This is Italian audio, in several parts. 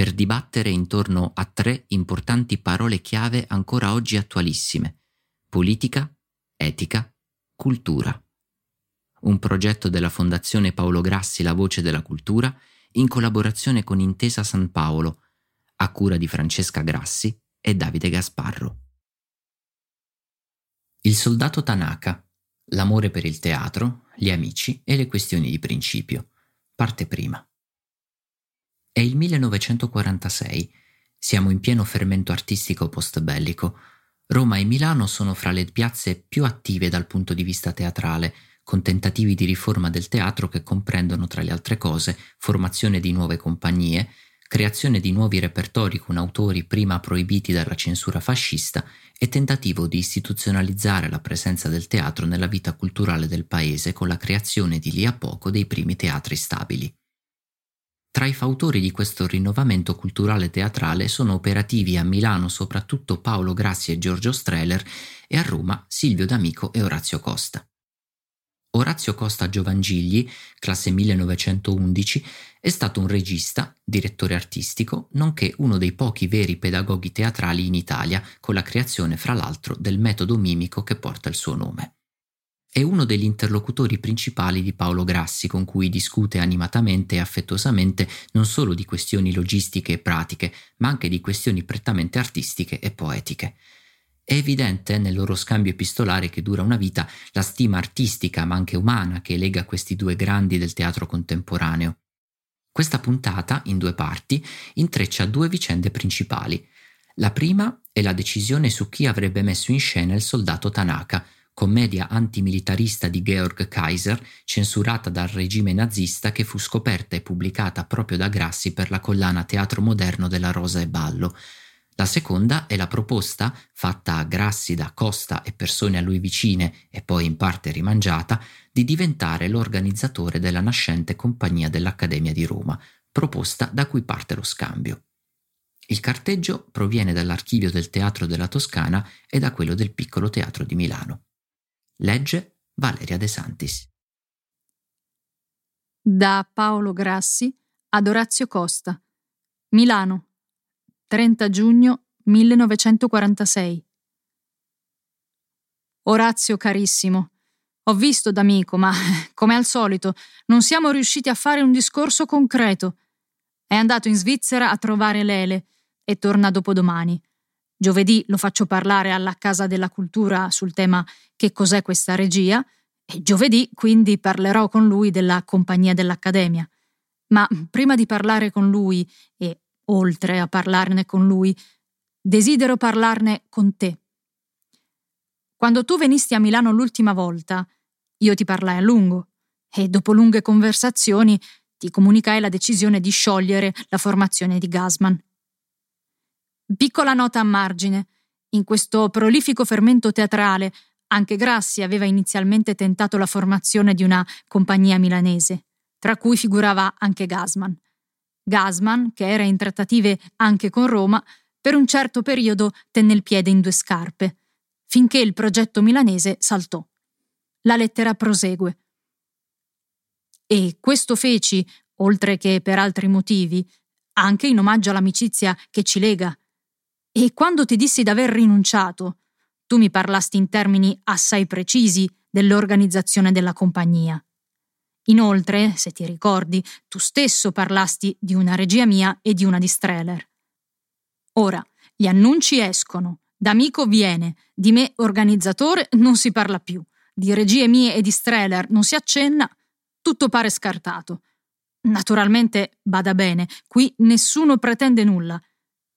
per dibattere intorno a tre importanti parole chiave ancora oggi attualissime. Politica, etica, cultura. Un progetto della Fondazione Paolo Grassi La Voce della Cultura in collaborazione con Intesa San Paolo, a cura di Francesca Grassi e Davide Gasparro. Il soldato Tanaka, l'amore per il teatro, gli amici e le questioni di principio. Parte prima. È il 1946. Siamo in pieno fermento artistico post-bellico. Roma e Milano sono fra le piazze più attive dal punto di vista teatrale, con tentativi di riforma del teatro che comprendono, tra le altre cose, formazione di nuove compagnie, creazione di nuovi repertori con autori prima proibiti dalla censura fascista e tentativo di istituzionalizzare la presenza del teatro nella vita culturale del paese con la creazione di lì a poco dei primi teatri stabili. Tra i fautori di questo rinnovamento culturale teatrale sono operativi a Milano soprattutto Paolo Grassi e Giorgio Streller e a Roma Silvio D'Amico e Orazio Costa. Orazio Costa Giovangigli, classe 1911, è stato un regista, direttore artistico, nonché uno dei pochi veri pedagoghi teatrali in Italia, con la creazione, fra l'altro, del metodo mimico che porta il suo nome. È uno degli interlocutori principali di Paolo Grassi, con cui discute animatamente e affettuosamente non solo di questioni logistiche e pratiche, ma anche di questioni prettamente artistiche e poetiche. È evidente nel loro scambio epistolare che dura una vita la stima artistica ma anche umana che lega questi due grandi del teatro contemporaneo. Questa puntata, in due parti, intreccia due vicende principali. La prima è la decisione su chi avrebbe messo in scena il soldato Tanaka, commedia antimilitarista di Georg Kaiser, censurata dal regime nazista che fu scoperta e pubblicata proprio da Grassi per la collana Teatro Moderno della Rosa e Ballo. La seconda è la proposta, fatta a Grassi da Costa e persone a lui vicine e poi in parte rimangiata, di diventare l'organizzatore della nascente Compagnia dell'Accademia di Roma, proposta da cui parte lo scambio. Il carteggio proviene dall'archivio del Teatro della Toscana e da quello del Piccolo Teatro di Milano. Legge Valeria De Santis. Da Paolo Grassi ad Orazio Costa. Milano, 30 giugno 1946. Orazio carissimo, ho visto D'Amico, ma come al solito non siamo riusciti a fare un discorso concreto. È andato in Svizzera a trovare Lele e torna dopodomani. Giovedì lo faccio parlare alla Casa della Cultura sul tema Che cos'è questa regia e giovedì quindi parlerò con lui della compagnia dell'Accademia. Ma prima di parlare con lui e oltre a parlarne con lui, desidero parlarne con te. Quando tu venisti a Milano l'ultima volta, io ti parlai a lungo e dopo lunghe conversazioni ti comunicai la decisione di sciogliere la formazione di Gasman. Piccola nota a margine. In questo prolifico fermento teatrale, anche Grassi aveva inizialmente tentato la formazione di una compagnia milanese, tra cui figurava anche Gasman. Gasman, che era in trattative anche con Roma, per un certo periodo tenne il piede in due scarpe, finché il progetto milanese saltò. La lettera prosegue. E questo feci, oltre che per altri motivi, anche in omaggio all'amicizia che ci lega e quando ti dissi d'aver rinunciato, tu mi parlasti in termini assai precisi dell'organizzazione della compagnia. Inoltre, se ti ricordi, tu stesso parlasti di una regia mia e di una di Streller. Ora, Gli annunci escono, d'amico viene, di me organizzatore non si parla più, di regie mie e di Streller non si accenna, tutto pare scartato. Naturalmente, bada bene, qui nessuno pretende nulla.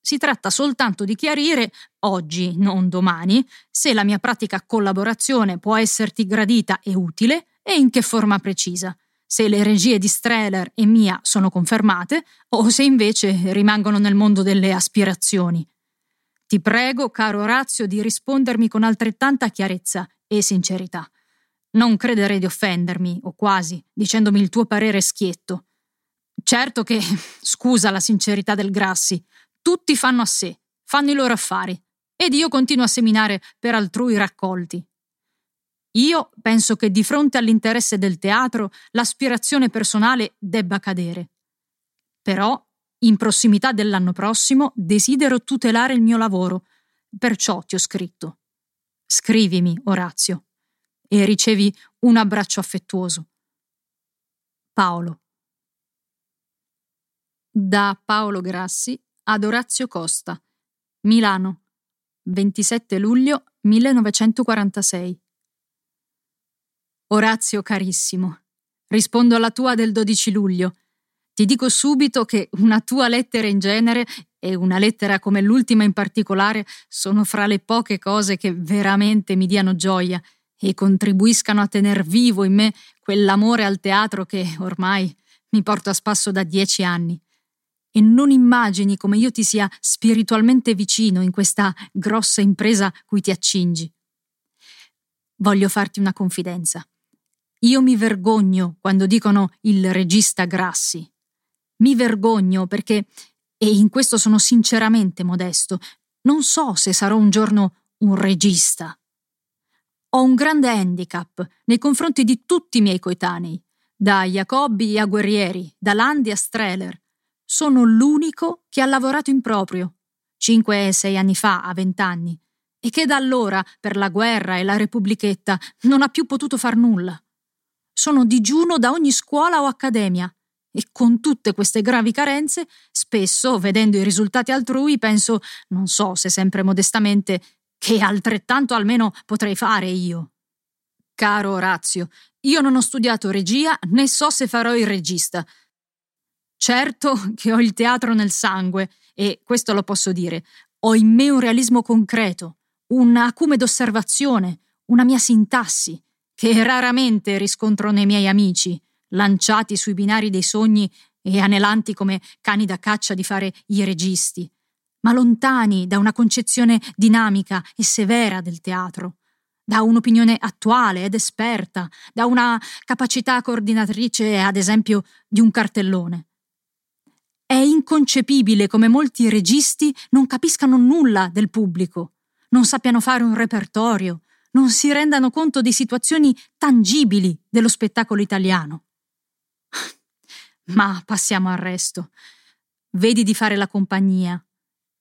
Si tratta soltanto di chiarire, oggi, non domani, se la mia pratica collaborazione può esserti gradita e utile e in che forma precisa, se le regie di Streller e mia sono confermate o se invece rimangono nel mondo delle aspirazioni. Ti prego, caro Orazio, di rispondermi con altrettanta chiarezza e sincerità. Non crederei di offendermi, o quasi, dicendomi il tuo parere schietto. Certo che, scusa la sincerità del Grassi, tutti fanno a sé, fanno i loro affari, ed io continuo a seminare per altrui raccolti. Io penso che di fronte all'interesse del teatro l'aspirazione personale debba cadere. Però, in prossimità dell'anno prossimo, desidero tutelare il mio lavoro, perciò ti ho scritto. Scrivimi, Orazio, e ricevi un abbraccio affettuoso. Paolo. Da Paolo Grassi ad Orazio Costa, Milano, 27 luglio 1946. Orazio carissimo, rispondo alla tua del 12 luglio. Ti dico subito che una tua lettera in genere e una lettera come l'ultima in particolare sono fra le poche cose che veramente mi diano gioia e contribuiscano a tener vivo in me quell'amore al teatro che ormai mi porto a spasso da dieci anni e non immagini come io ti sia spiritualmente vicino in questa grossa impresa cui ti accingi. Voglio farti una confidenza. Io mi vergogno quando dicono il regista Grassi. Mi vergogno perché, e in questo sono sinceramente modesto, non so se sarò un giorno un regista. Ho un grande handicap nei confronti di tutti i miei coetanei, da Jacobi a Guerrieri, da Landi a Streller, sono l'unico che ha lavorato in proprio, cinque e sei anni fa, a vent'anni, e che da allora, per la guerra e la Repubblichetta, non ha più potuto far nulla. Sono digiuno da ogni scuola o accademia, e con tutte queste gravi carenze, spesso, vedendo i risultati altrui, penso, non so se sempre modestamente, che altrettanto almeno potrei fare io. Caro Orazio, io non ho studiato regia né so se farò il regista, Certo che ho il teatro nel sangue e questo lo posso dire. Ho in me un realismo concreto, un acume d'osservazione, una mia sintassi, che raramente riscontro nei miei amici, lanciati sui binari dei sogni e anelanti come cani da caccia di fare i registi, ma lontani da una concezione dinamica e severa del teatro, da un'opinione attuale ed esperta, da una capacità coordinatrice, ad esempio, di un cartellone. È inconcepibile come molti registi non capiscano nulla del pubblico, non sappiano fare un repertorio, non si rendano conto di situazioni tangibili dello spettacolo italiano. Ma passiamo al resto. Vedi di fare la compagnia.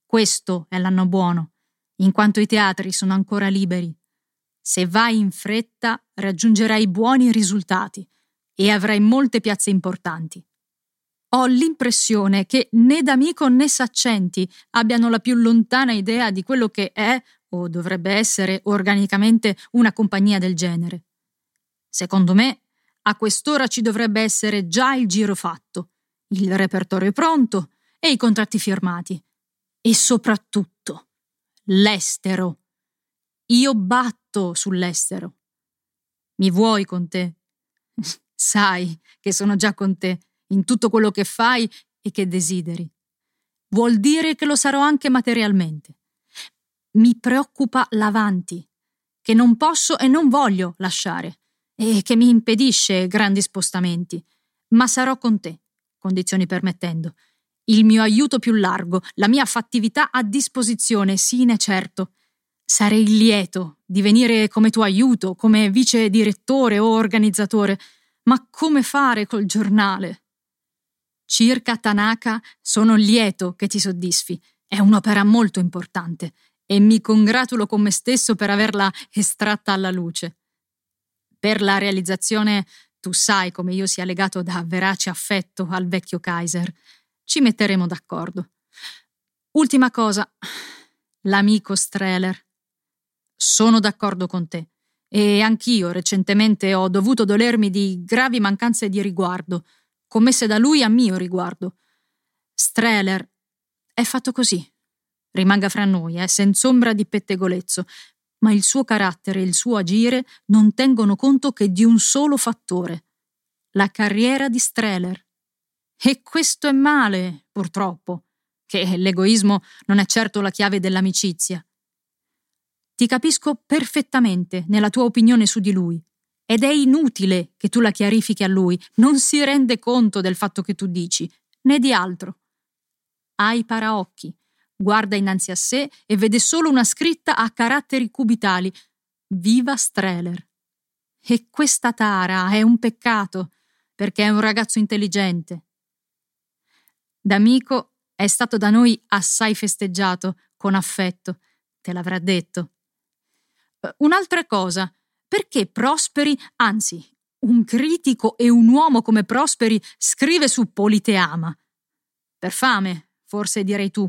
Questo è l'anno buono, in quanto i teatri sono ancora liberi. Se vai in fretta raggiungerai buoni risultati e avrai molte piazze importanti. Ho l'impressione che né D'Amico né Saccenti abbiano la più lontana idea di quello che è o dovrebbe essere organicamente una compagnia del genere. Secondo me, a quest'ora ci dovrebbe essere già il giro fatto, il repertorio pronto e i contratti firmati. E soprattutto l'estero. Io batto sull'estero. Mi vuoi con te? Sai che sono già con te in tutto quello che fai e che desideri. Vuol dire che lo sarò anche materialmente. Mi preoccupa l'avanti, che non posso e non voglio lasciare, e che mi impedisce grandi spostamenti. Ma sarò con te, condizioni permettendo. Il mio aiuto più largo, la mia fattività a disposizione, sì, ne certo. Sarei lieto di venire come tuo aiuto, come vice direttore o organizzatore. Ma come fare col giornale? Circa Tanaka sono lieto che ti soddisfi. È un'opera molto importante e mi congratulo con me stesso per averla estratta alla luce. Per la realizzazione tu sai come io sia legato da verace affetto al vecchio Kaiser. Ci metteremo d'accordo. Ultima cosa. l'amico Streller. Sono d'accordo con te. E anch'io recentemente ho dovuto dolermi di gravi mancanze di riguardo, commesse da lui a mio riguardo. Streller è fatto così. Rimanga fra noi, eh, senza ombra di pettegolezzo, ma il suo carattere e il suo agire non tengono conto che di un solo fattore, la carriera di Streller. E questo è male, purtroppo, che l'egoismo non è certo la chiave dell'amicizia. Ti capisco perfettamente nella tua opinione su di lui, ed è inutile che tu la chiarifichi a lui, non si rende conto del fatto che tu dici, né di altro. Hai paraocchi, guarda innanzi a sé e vede solo una scritta a caratteri cubitali. Viva Streller. E questa tara è un peccato, perché è un ragazzo intelligente. D'amico è stato da noi assai festeggiato, con affetto, te l'avrà detto. Un'altra cosa, perché Prosperi, anzi, un critico e un uomo come Prosperi scrive su Politeama? Per fame, forse direi tu.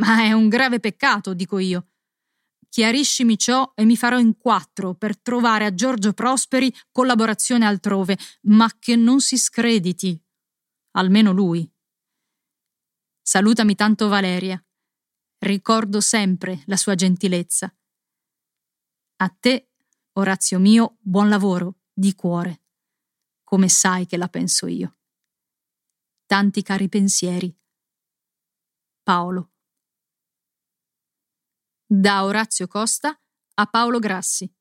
Ma è un grave peccato, dico io. Chiariscimi ciò e mi farò in quattro per trovare a Giorgio Prosperi collaborazione altrove, ma che non si screditi. Almeno lui. Salutami tanto Valeria. Ricordo sempre la sua gentilezza. A te, Orazio mio, buon lavoro, di cuore. Come sai che la penso io. Tanti cari pensieri. Paolo. Da Orazio Costa a Paolo Grassi.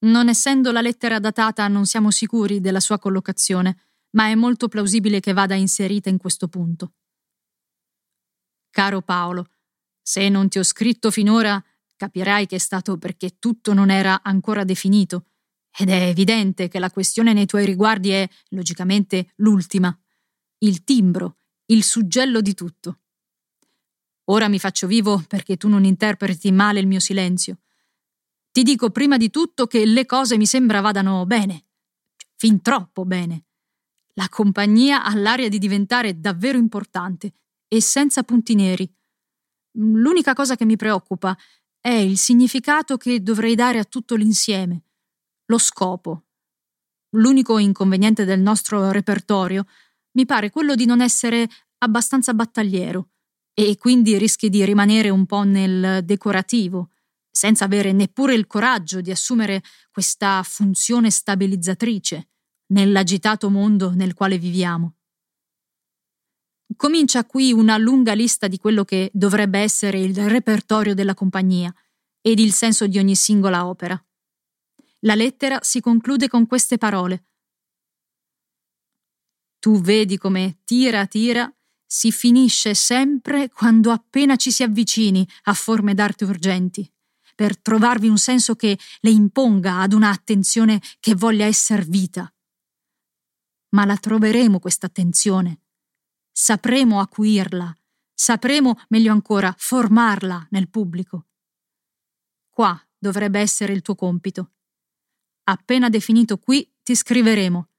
Non essendo la lettera datata non siamo sicuri della sua collocazione, ma è molto plausibile che vada inserita in questo punto. Caro Paolo, se non ti ho scritto finora, capirai che è stato perché tutto non era ancora definito, ed è evidente che la questione nei tuoi riguardi è, logicamente, l'ultima, il timbro, il suggello di tutto. Ora mi faccio vivo perché tu non interpreti male il mio silenzio. Ti dico prima di tutto che le cose mi sembra vadano bene, fin troppo bene. La compagnia ha l'aria di diventare davvero importante e senza punti neri. L'unica cosa che mi preoccupa è il significato che dovrei dare a tutto l'insieme, lo scopo. L'unico inconveniente del nostro repertorio mi pare quello di non essere abbastanza battagliero e quindi rischi di rimanere un po' nel decorativo, senza avere neppure il coraggio di assumere questa funzione stabilizzatrice nell'agitato mondo nel quale viviamo. Comincia qui una lunga lista di quello che dovrebbe essere il repertorio della compagnia ed il senso di ogni singola opera. La lettera si conclude con queste parole. Tu vedi come tira tira si finisce sempre quando appena ci si avvicini a forme d'arte urgenti, per trovarvi un senso che le imponga ad una attenzione che voglia esser vita. Ma la troveremo questa attenzione. Sapremo acuirla, sapremo, meglio ancora, formarla nel pubblico. Qua dovrebbe essere il tuo compito. Appena definito qui ti scriveremo.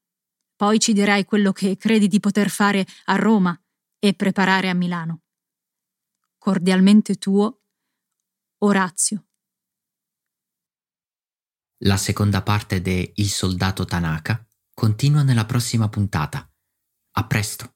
Poi ci dirai quello che credi di poter fare a Roma e preparare a Milano. Cordialmente tuo, Orazio. La seconda parte de Il soldato Tanaka continua nella prossima puntata. A presto!